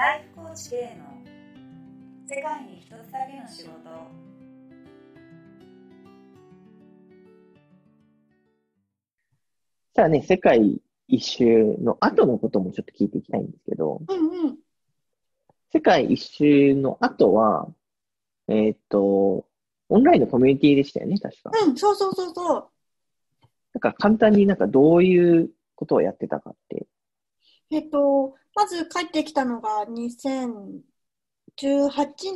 ライフコーチ K の世界に一つだけの仕事さあね、世界一周の後のこともちょっと聞いていきたいんですけど、うんうん。世界一周の後は、えーっと、オンラインのコミュニティでしたよね、確か。うん、そうそうそうそう。なんか簡単になんかどういうことをやってたかって。えっと、まず帰ってきたのが2018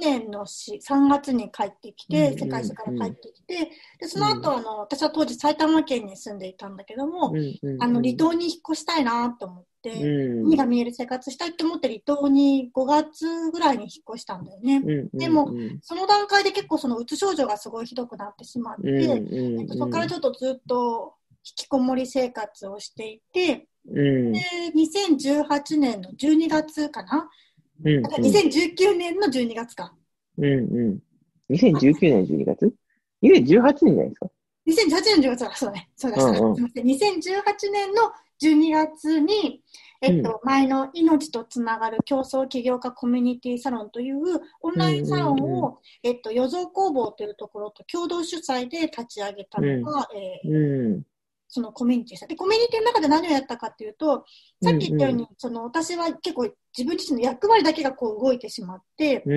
年のし3月に帰ってきて、世界史から帰ってきて、で、その後、あの、私は当時埼玉県に住んでいたんだけども、あの、離島に引っ越したいなと思って、うん。海が見える生活したいって思って離島に5月ぐらいに引っ越したんだよね。でもうんその段階で結構そのうつ症状がすごいひどくなってしまって、そこからちょっとずっと引きこもり生活をしていて、うんで、2018年の12月かな、うんあ2019年の12月か。うんうん。2019年12月 ?2018 年じゃないですか？2018年の12月だ、そうだね。そうだ、そうだ。うんうんすみません。2018年の12月に、えっと、前の命とつながる競争起業家コミュニティサロンというオンラインサロンを、うんうんうえっと、余蔵工房というところと共同主催で立ち上げたのが、えーうん。そのコミュニティさ。で、コミュニティの中で何をやったかっていうと、さっき言ったように、その私は結構自分自身の役割だけがこう動いてしまって、うんう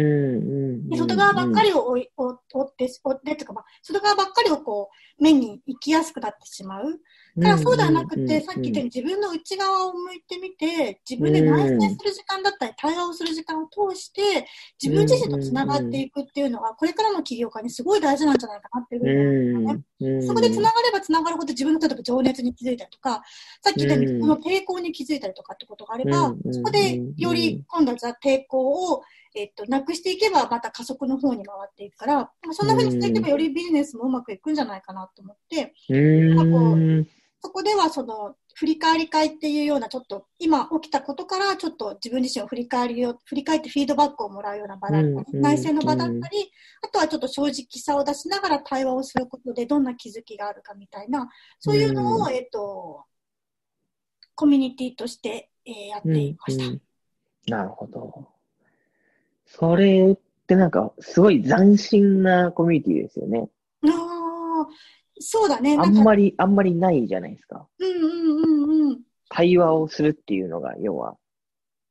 ん。で外側ばっかりを追い追追って、追ってとか、まあ、外側ばっかりをこう、目に行きやすくなってしまう。だからそうではなくて、さっき言ったように自分の内側を向いてみて、自分で内省する時間だったり、対話をする時間を通して、自分自身とつながっていくっていうのが、これからの起業家にすごい大事なんじゃないかなっていうふうに思うんだよね。うん。そこでつながればつながるほど自分の例えば情熱に気づいたりとか、さっき言ったように自分の抵抗に気づいたりとかってことがあれば、うんそこでより今度は抵抗を、えっと、なくしていけばまた加速の方に回っていくから、そんな風にしていけばよりビジネスもうまくいくんじゃないかなと思って、うん。そこではその振り返り会っていうようなちょっと今起きたことからちょっと自分自身を振り返りを、振り返ってフィードバックをもらうような場だったり、うん内政の場だったり、あとはちょっと正直さを出しながら対話をすることでどんな気づきがあるかみたいな、そういうのを、うん。えっと、コミュニティとして、えーやっていました。うんなるほど。それってなんか、すごい斬新なコミュニティですよね。ああ、そうだね。あなんまり、あんまりないじゃないですか。うんうんうんうん。対話をするっていうのが、要は、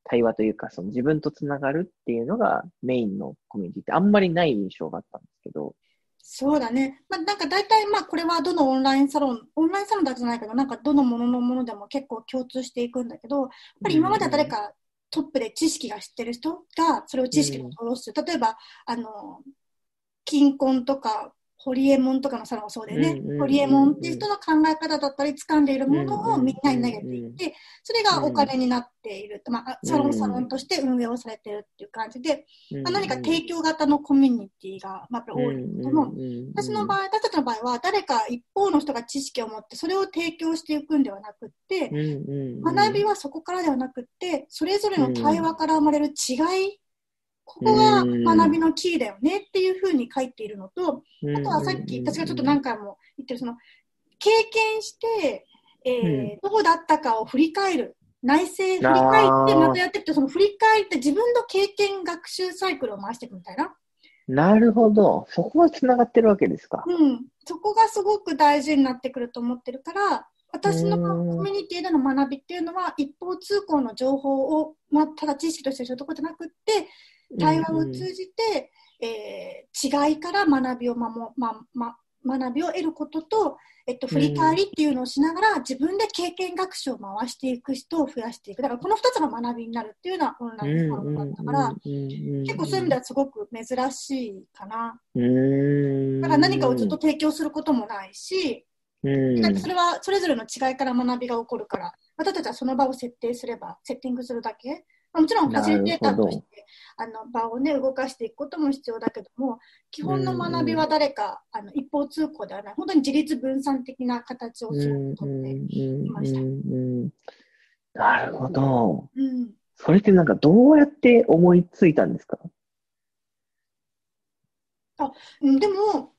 対話というか、その自分とつながるっていうのがメインのコミュニティってあんまりない印象があったんですけど。そうだね。まあ、なんか大体、まあ、これはどのオンラインサロン、オンラインサロンだけじゃないけど、なんかどのもののものでも結構共通していくんだけど、やっぱり今までは誰かトップで知識が知ってる人が、それを知識に戻す。例えば、あの、金婚とか、ホリエモンとかのサロンもそうだよね。ホリエモンっていう人の考え方だったり、掴んでいるものをみんなに投げていって、それがお金になっている。まあ、サロンサロンとして運営をされているっていう感じで、まあ、何か提供型のコミュニティが、まあ、多いけども、私の場合、私たちの場合は、誰か一方の人が知識を持って、それを提供していくんではなくって、学びはそこからではなくって、それぞれの対話から生まれる違い、ここが学びのキーだよねっていうふうに書いているのと、あとはさっき、私がちょっと何回も言ってる、その、経験して、えーどうだったかを振り返る。内省振り返って、またやっていくと、その振り返って自分の経験学習サイクルを回していくみたいな。なるほど。そこは繋がってるわけですか。うん。そこがすごく大事になってくると思ってるから、私のコミュニティでの学びっていうのは、一方通行の情報を、まあ、ただ知識として知るところじゃなくって、対話を通じて、えー違いから学びをまも、まま、学びを得ることと、えっと、振り返りっていうのをしながら、自分で経験学習を回していく人を増やしていく。だから、この2つが学びになるっていうのはオンラインサロンだったから、結構そういう意味ではすごく珍しいかな。だから何かをずっと提供することもないし、なんかそれはそれぞれの違いから学びが起こるから、私たちはその場を設定すれば、セッティングするだけ。もちろんファシリテーターとしてあの場をね、動かしていくことも必要だけども、基本の学びは誰か、あの一方通行ではない、本当に自立分散的な形をするとっていました。なるほど。うん、それってなんかどうやって思いついたんですか？あ、うん、でも、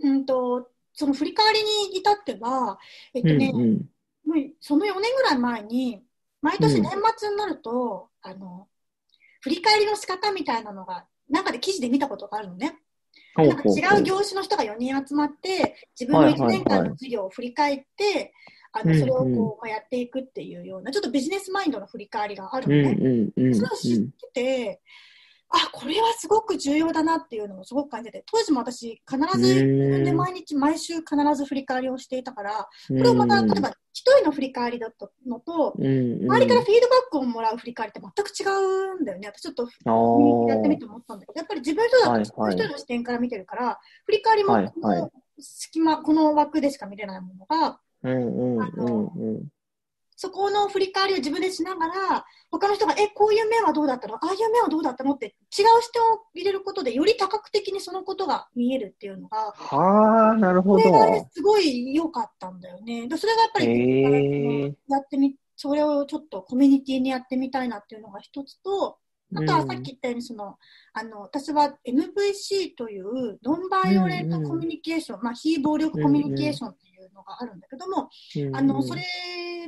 うんと、その振り返りに至っては、えっとね、うんうん、もうその4年ぐらい前に、毎年年末になると、うん、あの、振り返りの仕方みたいなのが、なんかで記事で見たことがあるのね。なんか違う業種の人が4人集まって、自分の1年間の授業を振り返って、あのうんそれをこう、うんまあ、やっていくっていうような、ちょっとビジネスマインドの振り返りがあるうんのね。うんうん。それを知ってて、あ、これはすごく重要だなっていうのをすごく感じてて、当時も私、必ず自分で毎日、毎週必ず振り返りをしていたから、うん。これをまた、うん例えば一人の振り返りだったのと、周りからフィードバックをもらう振り返りって全く違うんだよね。私ちょっとあやってみて思ったんだけど、やっぱり自分一人だと一人の視点から見てるから、振り返りもはいこはいの隙間、この枠でしか見れないものが、うんうんうんうん。そこの振り返りを自分でしながら、他の人が、え、こういう面はどうだったのああいう面はどうだったの？って違う視点を入れることで、より多角的にそのことが見えるっていうのが、はあ、なるほど。これがねすごい良かったんだよね。でそれがやっぱり。やってみ、それをちょっとコミュニティにやってみたいなっていうのが一つと、あとはさっき言ったように、その、あの、私は NVC というノンバイオレントコミュニケーション、まあ、非暴力コミュニケーションっていうのがあるんだけども、うんあの、それ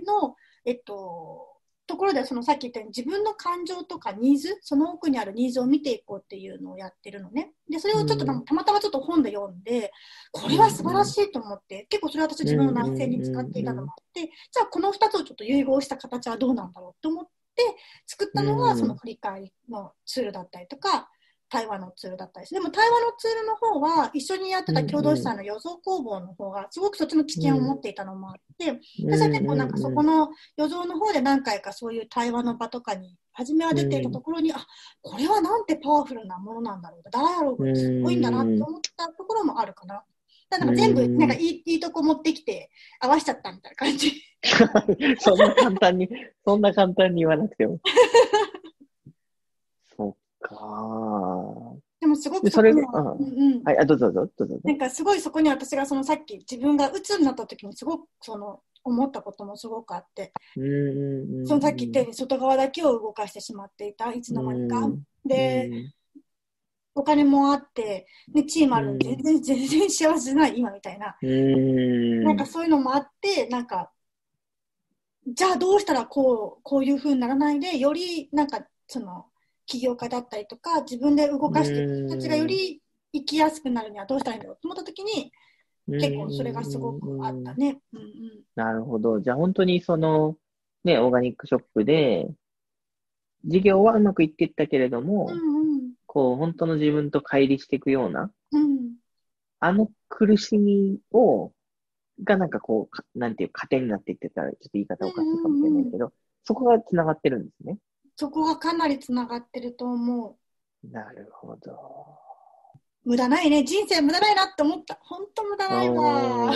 の、えっと、ところでそのさっき言ったように自分の感情とかニーズ、その奥にあるニーズを見ていこうっていうのをやってるのね。で、それをちょっとうん。たまたまちょっと本で読んで、これは素晴らしいと思って、結構それは私自分の内政に使っていたのもあって、じゃあこの2つをちょっと融合した形はどうなんだろうと思って作ったのがうん。その振り返りのツールだったりとか、対話のツールだったりでも対話のツールの方は一緒にやってた共同資産の予想工房の方がすごくそっちの知見を持っていたのもあって、私は結構なんかそこの余剰の方で何回かそういう対話の場とかに初めは出ていたところに、あこれはなんてパワフルなものなんだろう。ダイアログすごいんだなって思ったところもあるかな。だから全部うんなんかいいいいとこ持ってきて合わしちゃったみたいな感じ。そんな簡単に、そんな簡単に言わなくても。そっかでもすごくでそれうんうんうんはい、あ、どうぞどうぞ、どうぞ。なんかすごいそこに私がそのさっき自分が鬱になった時にすごくその思ったこともすごくあって。そのさっき言ったように外側だけを動かしてしまっていた、いつの間にか。うんで、うんお金もあって、ね、チームあるんで、全然、全然幸せない、今みたいな。うん。なんかそういうのもあって、なんか、じゃあどうしたらこう、こういう風にならないで、より、なんか、その、起業家だったりとか、自分で動かしていく人たちがより生きやすくなるにはどうしたらいいんだろうと思った時に、結構それがすごくあったね。うんうん。なるほど。じゃあ本当にその、ね、オーガニックショップで、事業はうまくいっていったけれども、うんうん。こう、本当の自分と乖離していくような、うん。あの苦しみを、がなんかこうか、なんていう、糧になっていってたら、ちょっと言い方おかしいかもしれないけど、そこが繋がってるんですね。そこがかなりつながってると思う。なるほど。無駄ないね。人生無駄ないなって思った。本当無駄ないわ。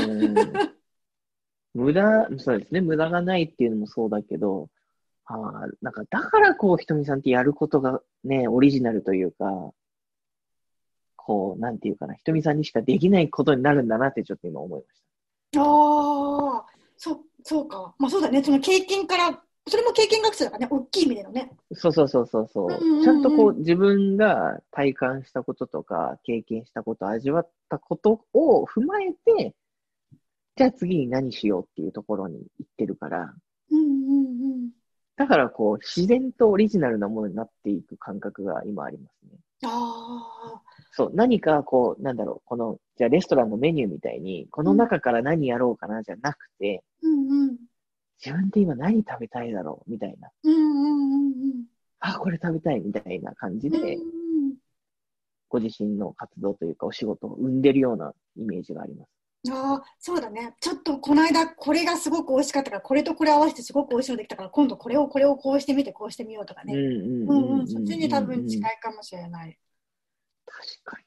無駄、そうですね。無駄がないっていうのもそうだけど、ああ、なんか、だからこう、ひとみさんってやることがね、オリジナルというか、こう、なんていうかな、ひとみさんにしかできないことになるんだなってちょっと今思いましああ、そう、そうか。まあそうだね。その経験から、それも経験学習だからね。大きい意味でのね。た。そうそうそうそうそう、うんうんうんちゃんとこう、自分が体感したこととか、経験したこと、味わったことを踏まえて、じゃあ次に何しようっていうところに行ってるから、うんうんうん。だからこう、自然とオリジナルなものになっていく感覚が今ありますね。ああ、そう、何かこう、なんだろう、この、じゃあレストランのメニューみたいに、この中から何やろうかなじゃなくて、うんうん。自分って今何食べたいだろうみたいな。うんうんうんうん。あ、これ食べたいみたいな感じうんで、ご自身の活動というかお仕事を生んでるようなイメージがあります。ああ、そうだね。ちょっとこの間これがすごく美味しかったから、これとこれ合わせてすごく美味しいのできたから、今度これをこれをこうしてみて、こうしてみようとかね。うんうん。そっちに多分近い。いかもしれない。確かに。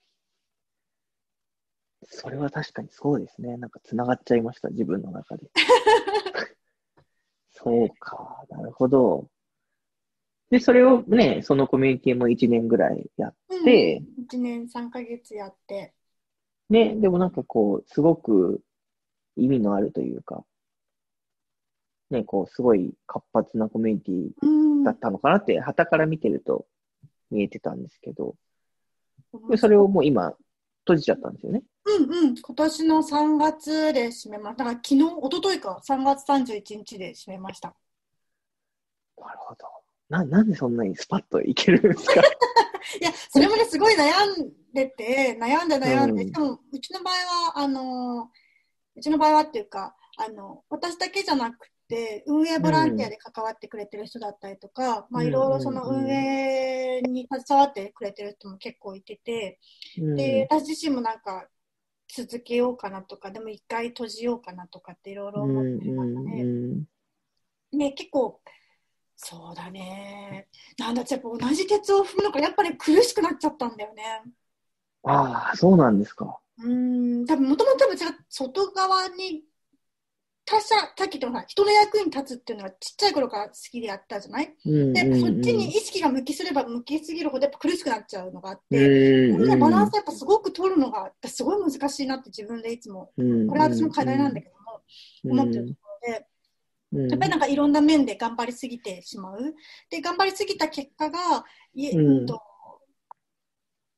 それは確かにそうですね。なんか繋がっちゃいました、自分の中で。そうか、なるほど。で、それをね、そのコミュニティも1年ぐらいやっうんて、1年3ヶ月やって。ね、でもなんかこう、すごく意味のあるというか、ね、こう、すごい活発なコミュニティうんだったのかなって、旗から見てると見えてたんですけど、でそれをもう今、閉じちゃったんですよね。うんうん。今年の3月で閉めました。だから昨日、一昨日か、3月31日で閉めました。なるほど。な、なんでそんなにスパッといけるんですか？いや、それもね、すごい悩んでて、悩んで悩んで、うん。しかも、うちの場合は、あの、うちの場合はっていうか、あの、私だけじゃなくて、運営ボランティアで関わってくれてる人だったりとか、まあ、うんいろいろその運営に携わってくれてる人も結構いてて、うん。で、私自身もなんか、続けようかなとか、でも一回閉じようかなとかっていろいろうん思ってる中で、うんね、結構、そうだね。なんだっけ、やっぱ同じ鉄を踏むのがやっぱり苦しくなっちゃったんだよね。ああ、そうなんですか。うーん、多分もともと外側に、他者、さっき言ったのは人の役に立つっていうのはちっちゃい頃から好きでやったじゃない？うんで、うんそっちに意識が向きすれば向きすぎるほどやっぱ苦しくなっちゃうのがあっうて、んこのバランスやっぱすごく取るのがすごい難しいなって自分でいつも、うんこれは私の課題なんだけども、思ってるやっぱりなんかいろんな面で頑張りすぎてしまう。で、頑張りすぎた結果が、いえうんうんと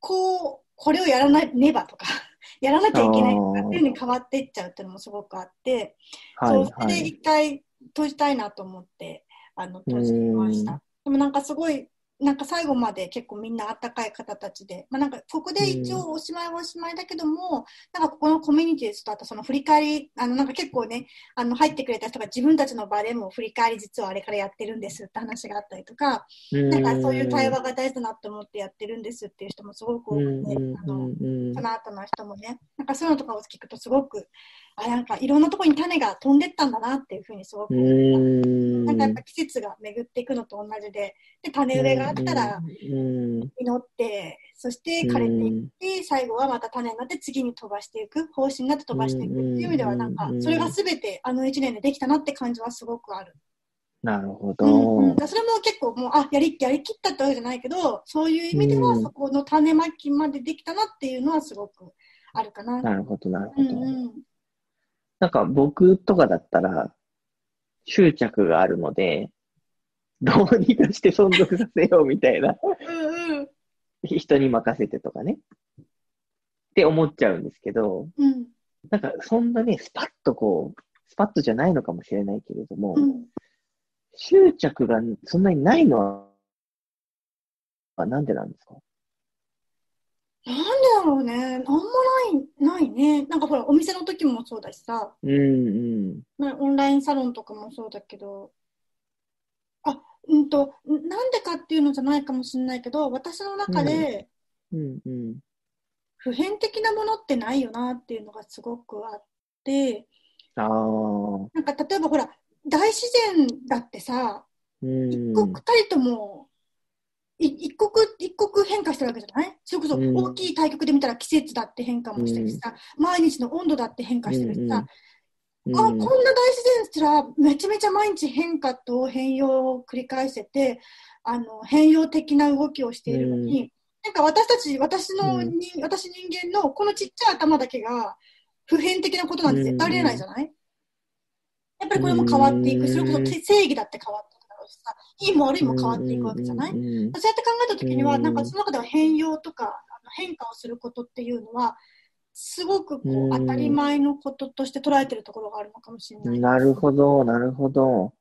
こう、これをやらなねばとか、やらなきゃいけないとかっていうふうに変わっていっちゃうっていうのもすごくあって、はいそれではい。一回閉じたいなと思って、あの、閉じましうんた。でもなんかすごい、なんか最後まで結構みんなあったかい方たちで、まあなんかここで一応おしまいはおしまいだけども、なんかここのコミュニティですと、あとその振り返り、あのなんか結構ね、あの入ってくれた人が自分たちの場でも振り返り実はあれからやってるんですって話があったりとか、なんかそういう対話が大事だなと思ってやってるんですっていう人もすごく多くて、あの、その後の人もね、なんかそういうのとかを聞くとすごく、あ、なんかいろんなところに種が飛んでったんだなっていうふうにすごく思った。なんかやっぱ季節が巡っていくのと同じで、で、種植えがあったらうん実って、そして枯れていって、最後はまた種になって次に飛ばしていく、方針になって飛ばしていくっていう意味では、なんかそれが全てあの1年でできたなって感じはすごくある。なるほうんうん、ど。それも結構もう、あ、やり、やりきったってわけじゃないけど、そういう意味ではうんそこの種まきまでできたなっていうのはすごくあるかな。なるほど、なるほど。うんうん。なんか僕とかだったら、執着があるので、どうにかして存続させようみたいな、うんうん。人に任せてとかね。って思っちゃうんですけど、うん。なんかそんなね、スパッとこう、スパッとじゃないのかもしれないけれども、うん。執着がそんなにないのはなんでなんですか？なんでだろうね。あんまない、ないね。なんかほら、お店の時もそうだしさ、うんうん。まあオンラインサロンとかもそうだけど、あ、うんと、んなんでかっていうのじゃないかもしれないけど、私の中でうんうん。普遍的なものってないよなっていうのがすごくあって、ああ。なんか例えばほら、大自然だってさ、うん。一国たりとも、い一国一国変化してるわけじゃない？それこそうん大きい対局で見たら季節だって変化もしてるしさ、毎日の温度だって変化してるしさ、うん。あこんな大自然すらめちゃめちゃ毎日変化と変容を繰り返しててあの変容的な動きをしているのに、なんか私たち私の人、私人間のこのちっちゃい頭だけが普遍的なことなんて絶対ありえないじゃない、やっぱりこれも変わっていく、うん。それこそ正義だって変わっていくだろうしさ。いいも悪いも変わっていくわけじゃない、うん。うん。そうやって考えたときには、うんなんかその中では変容とか変化をすることっていうのは、すごくこう、うん当たり前のこととして捉えてるところがあるのかもしれない。なるほど、なるほど。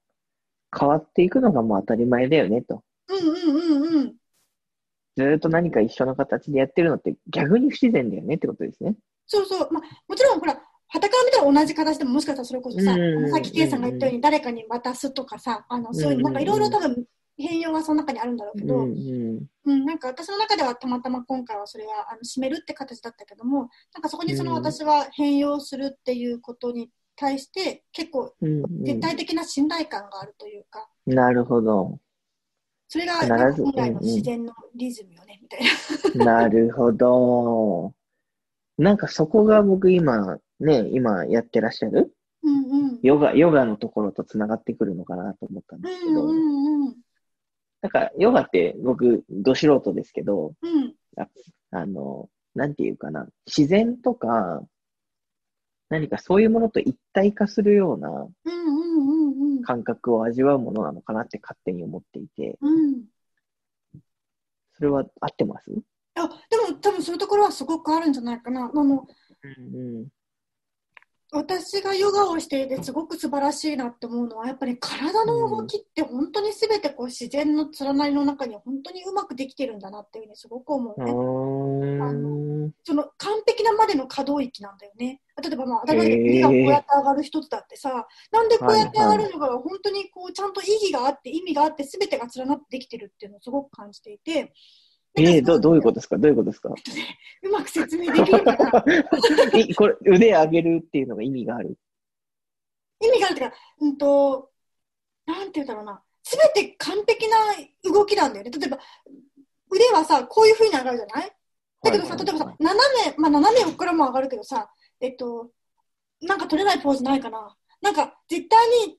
変わっていくのがもう当たり前だよねと。うんうんうんうん。ずーっと何か一緒の形でやってるのって逆に不自然だよねってことですね。そうそう。まあ、もちろん、ほら、旗から見たら同じ形でももしかしたらそれこそさ、さっき K さんが言ったように誰かに渡すとかさ、あのそういう、なんかいろいろ多分変容はその中にあるんだろうけど、うんうんうん、なんか私の中ではたまたま今回はそれはあの締めるって形だったけども、なんかそこにそのうん私は変容するっていうことに対して結構うんうん絶対的な信頼感があるというか、なるほど。それが本来のうんうん自然のリズムよね、みたいな。なるほど。なんかそこが僕今、ね、今やってらっしゃる？うんうん。ヨガ、ヨガのところと繋がってくるのかなと思ったんですけど、うんうんうん。なんかヨガって僕、ど素人ですけど、うん。あの、なんていうかな、自然とか、何かそういうものと一体化するようなうんうんうんうん。感覚を味わうものなのかなって勝手に思っていて、うん。それは合ってます？あ、でも多分そういうところはすごくあるんじゃないかな。あの、うん私がヨガをしていてすごく素晴らしいなって思うのはやっぱり体の動きって本当に全てこう自然の連なりの中に本当にうまくできてるんだなっていうふうにすごく思うね。あのその完璧なまでの可動域なんだよね。例えばまあ頭で腕がこうやって上がる一つだってさ、なんでこうやって上がるのかが本当にこうちゃんと意義があって意味があって全てが連なってできてるっていうのをすごく感じていて。ええー、どどういうことですか？どういうことですか？うまく説明できるかな。これ、腕上げるっていうのが意味がある？意味があるっていうか、うんと、なんて言うんだろうな。すべて完璧な動きなんだよね。例えば、腕はさ、こういうふうに上がるじゃない？だけどさ、例えばさ、斜め、まあ斜め横からも上がるけどさ、えっと、なんか取れないポーズないかな。なんか、絶対に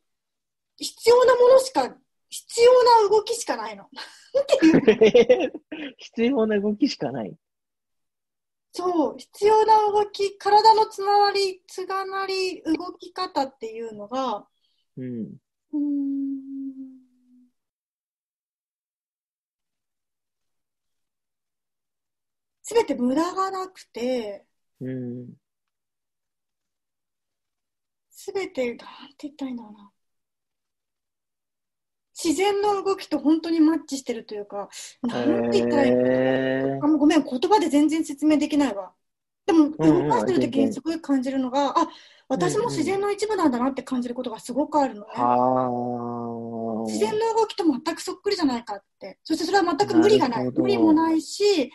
必要なものしか、必要な動きしかないの。必要な動きしかない。そう、必要な動き、体のつながり、つがなり、動き方っていうのが、うん。うんすべて無駄がなくて、うん。すべて、なんて言ったらいいんだろうな。自然の動きと本当にマッチしてるというか、なんて言ったらいいのあごめん、言葉で全然説明できないわ。でも、動かしてる時にすごい感じるのが、うんうん、あ、私も自然の一部なんだなって感じることがすごくあるのね。自然の動きと全くそっくりじゃないかって。そしてそれは全く無理がない。無理もないし、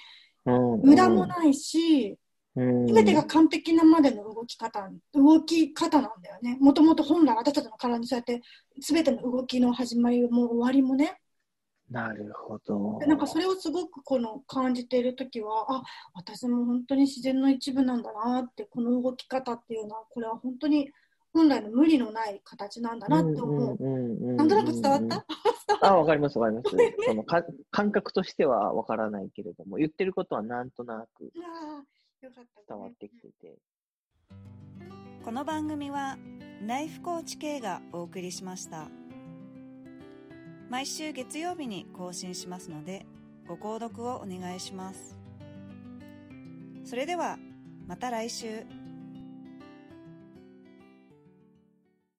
うんうん、無駄もないし、すべてが完璧なまでの動き方、動き方なんだよね。もともと本来私たちの体にそうやってすべての動きの始まりも終わりもね。なるほど。なんかそれをすごくこの感じているときは、あ、私も本当に自然の一部なんだなって、この動き方っていうのは、これは本当に本来の無理のない形なんだなって思う。なんとなく伝わった？あ、わかりますわかります。そのか感覚としてはわからないけれども、言ってることはなんとなく。よかった、伝わってきてて。この番組はライフコーチ系がお送りしました。毎週月曜日に更新しますので、ご購読をお願いします。それでは、また来週。